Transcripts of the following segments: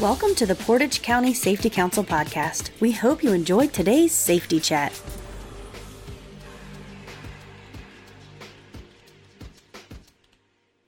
Welcome to the Portage County Safety Council podcast. We hope you enjoyed today's safety chat.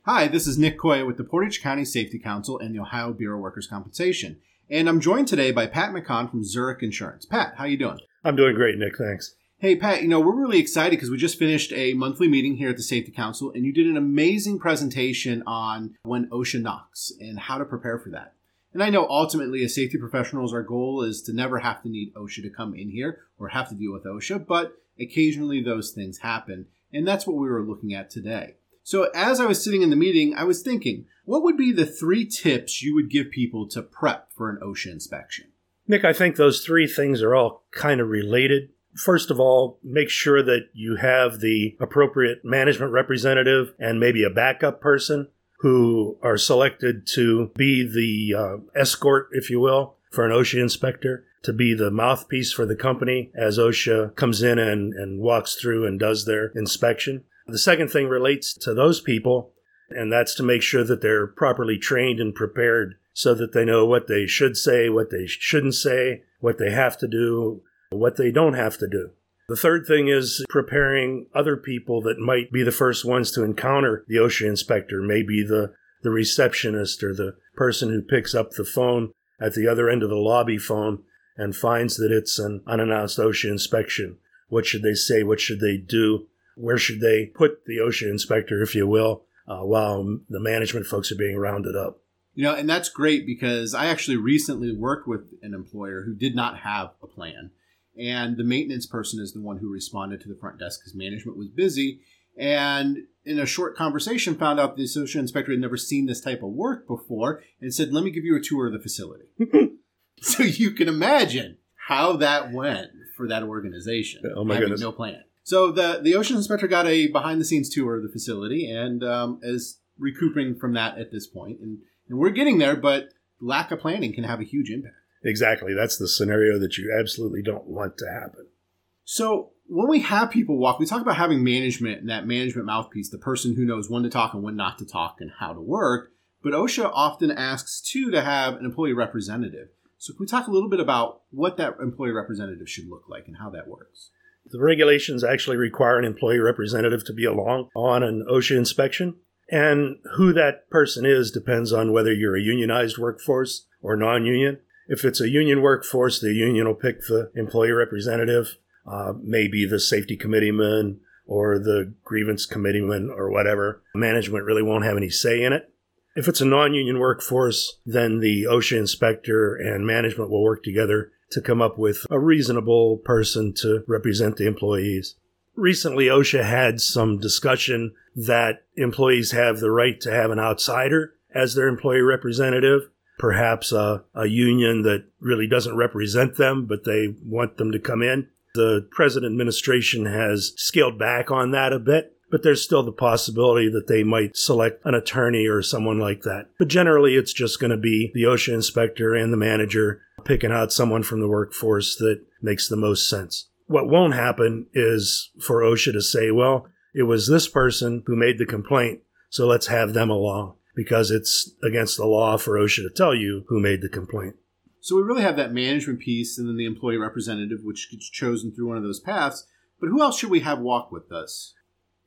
Hi, this is Nick Coy with the Portage County Safety Council and the Ohio Bureau of Workers' Compensation. And I'm joined today by Pat McCon from Zurich Insurance. Pat, how are you doing? I'm doing great, Nick. Thanks. Hey, Pat, you know, we're really excited because we just finished a monthly meeting here at the Safety Council, and you did an amazing presentation on when OSHA knocks and how to prepare for that. And I know ultimately, as safety professionals, our goal is to never have to need OSHA to come in here or have to deal with OSHA, but occasionally those things happen. And that's what we were looking at today. So, as I was sitting in the meeting, I was thinking, what would be the three tips you would give people to prep for an OSHA inspection? Nick, I think those three things are all kind of related. First of all, make sure that you have the appropriate management representative and maybe a backup person who are selected to be the uh, escort, if you will, for an OSHA inspector, to be the mouthpiece for the company as OSHA comes in and, and walks through and does their inspection. The second thing relates to those people, and that's to make sure that they're properly trained and prepared so that they know what they should say, what they shouldn't say, what they have to do, what they don't have to do. The third thing is preparing other people that might be the first ones to encounter the OSHA inspector, maybe the, the receptionist or the person who picks up the phone at the other end of the lobby phone and finds that it's an unannounced OSHA inspection. What should they say? What should they do? Where should they put the OSHA inspector, if you will, uh, while the management folks are being rounded up? You know, and that's great because I actually recently worked with an employer who did not have a plan and the maintenance person is the one who responded to the front desk because management was busy. And in a short conversation found out the OSHA inspector had never seen this type of work before and said let me give you a tour of the facility. So you can imagine how that went for that organization. Oh my goodness. no plan. So the the OSHA inspector got a behind the scenes tour of the facility and um, is recouping from that at this point. And, and we're getting there but lack of planning can have a huge impact Exactly. That's the scenario that you absolutely don't want to happen. So when we have people walk, we talk about having management and that management mouthpiece, the person who knows when to talk and when not to talk and how to work. But OSHA often asks too to have an employee representative. So can we talk a little bit about what that employee representative should look like and how that works? The regulations actually require an employee representative to be along on an OSHA inspection. And who that person is depends on whether you're a unionized workforce or non union. If it's a union workforce, the union will pick the employee representative, uh, maybe the safety committeeman or the grievance committeeman or whatever. Management really won't have any say in it. If it's a non union workforce, then the OSHA inspector and management will work together to come up with a reasonable person to represent the employees. Recently, OSHA had some discussion that employees have the right to have an outsider as their employee representative perhaps a, a union that really doesn't represent them, but they want them to come in. The present administration has scaled back on that a bit, but there's still the possibility that they might select an attorney or someone like that. But generally, it's just going to be the OSHA inspector and the manager picking out someone from the workforce that makes the most sense. What won't happen is for OSHA to say, well, it was this person who made the complaint, so let's have them along because it's against the law for OSHA to tell you who made the complaint. So we really have that management piece and then the employee representative, which gets chosen through one of those paths. But who else should we have walk with us?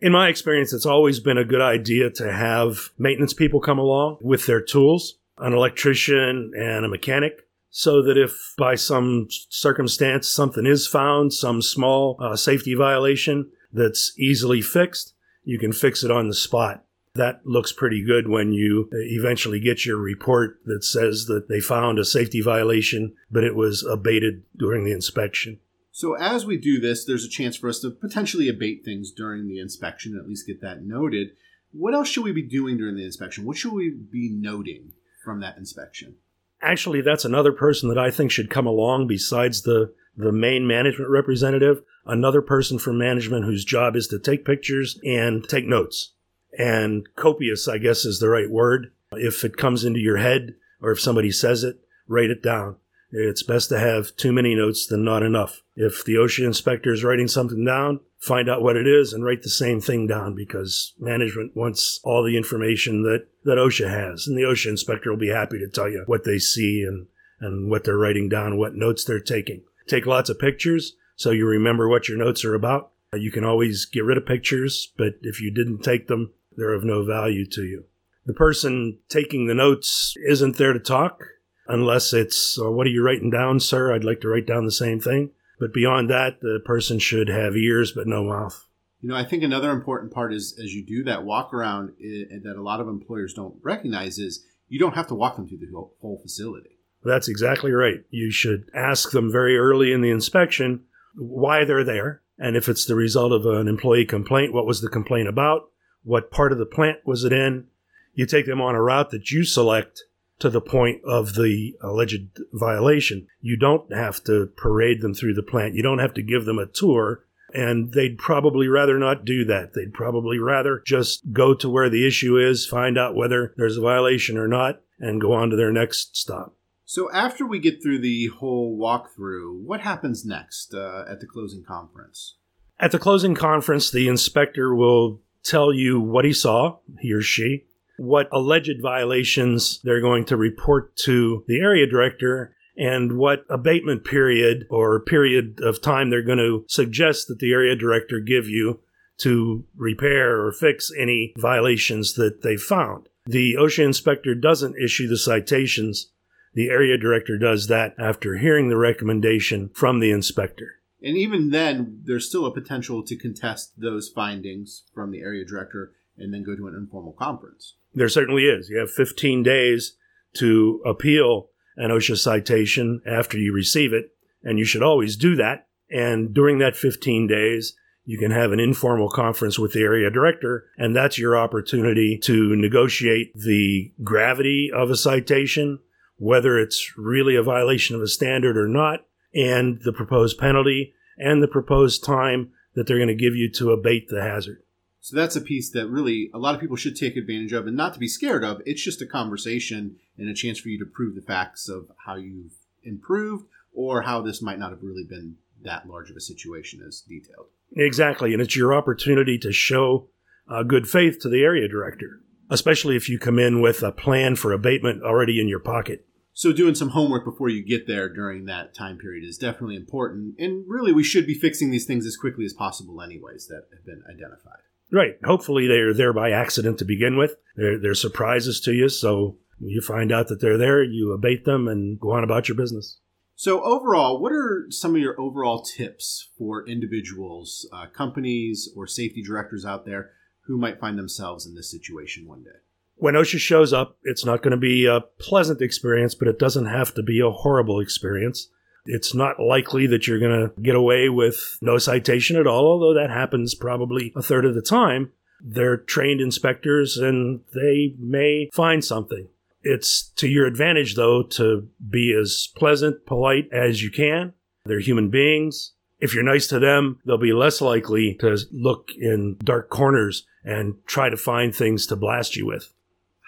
In my experience, it's always been a good idea to have maintenance people come along with their tools, an electrician and a mechanic, so that if by some circumstance something is found, some small uh, safety violation that's easily fixed, you can fix it on the spot that looks pretty good when you eventually get your report that says that they found a safety violation, but it was abated during the inspection. So, as we do this, there's a chance for us to potentially abate things during the inspection, at least get that noted. What else should we be doing during the inspection? What should we be noting from that inspection? Actually, that's another person that I think should come along besides the, the main management representative, another person from management whose job is to take pictures and take notes and copious, I guess is the right word. If it comes into your head or if somebody says it, write it down. It's best to have too many notes than not enough. If the OSHA inspector is writing something down, find out what it is and write the same thing down because management wants all the information that, that OSHA has. And the OSHA inspector will be happy to tell you what they see and, and what they're writing down, what notes they're taking. Take lots of pictures so you remember what your notes are about. You can always get rid of pictures, but if you didn't take them, they're of no value to you. The person taking the notes isn't there to talk unless it's, oh, what are you writing down, sir? I'd like to write down the same thing. But beyond that, the person should have ears but no mouth. You know, I think another important part is as you do that walk around it, that a lot of employers don't recognize is you don't have to walk them through the whole, whole facility. That's exactly right. You should ask them very early in the inspection why they're there. And if it's the result of an employee complaint, what was the complaint about? What part of the plant was it in? You take them on a route that you select to the point of the alleged violation. You don't have to parade them through the plant. You don't have to give them a tour. And they'd probably rather not do that. They'd probably rather just go to where the issue is, find out whether there's a violation or not, and go on to their next stop. So, after we get through the whole walkthrough, what happens next uh, at the closing conference? At the closing conference, the inspector will tell you what he saw, he or she, what alleged violations they're going to report to the area director and what abatement period or period of time they're going to suggest that the area director give you to repair or fix any violations that they found. The OSHA inspector doesn't issue the citations. The area director does that after hearing the recommendation from the inspector. And even then, there's still a potential to contest those findings from the area director and then go to an informal conference. There certainly is. You have 15 days to appeal an OSHA citation after you receive it, and you should always do that. And during that 15 days, you can have an informal conference with the area director, and that's your opportunity to negotiate the gravity of a citation, whether it's really a violation of a standard or not, and the proposed penalty and the proposed time that they're going to give you to abate the hazard. So that's a piece that really a lot of people should take advantage of and not to be scared of. It's just a conversation and a chance for you to prove the facts of how you've improved or how this might not have really been that large of a situation as detailed. Exactly. And it's your opportunity to show uh, good faith to the area director, especially if you come in with a plan for abatement already in your pocket. So, doing some homework before you get there during that time period is definitely important. And really, we should be fixing these things as quickly as possible, anyways, that have been identified. Right. Hopefully they're there by accident to begin with. They're, they're surprises to you. So you find out that they're there, you abate them, and go on about your business. So, overall, what are some of your overall tips for individuals, uh, companies, or safety directors out there who might find themselves in this situation one day? When OSHA shows up, it's not going to be a pleasant experience, but it doesn't have to be a horrible experience. It's not likely that you're going to get away with no citation at all, although that happens probably a third of the time. They're trained inspectors and they may find something. It's to your advantage, though, to be as pleasant, polite as you can. They're human beings. If you're nice to them, they'll be less likely to look in dark corners and try to find things to blast you with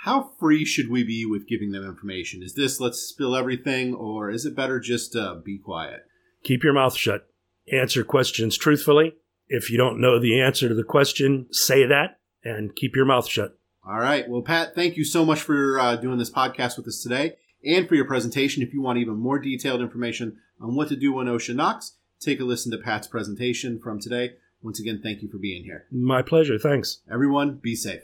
how free should we be with giving them information? Is this let's spill everything, or is it better just uh, be quiet? Keep your mouth shut. Answer questions truthfully. If you don't know the answer to the question, say that and keep your mouth shut. All right. Well, Pat, thank you so much for uh, doing this podcast with us today and for your presentation. If you want even more detailed information on what to do when OSHA knocks, take a listen to Pat's presentation from today. Once again, thank you for being here. My pleasure. Thanks. Everyone, be safe.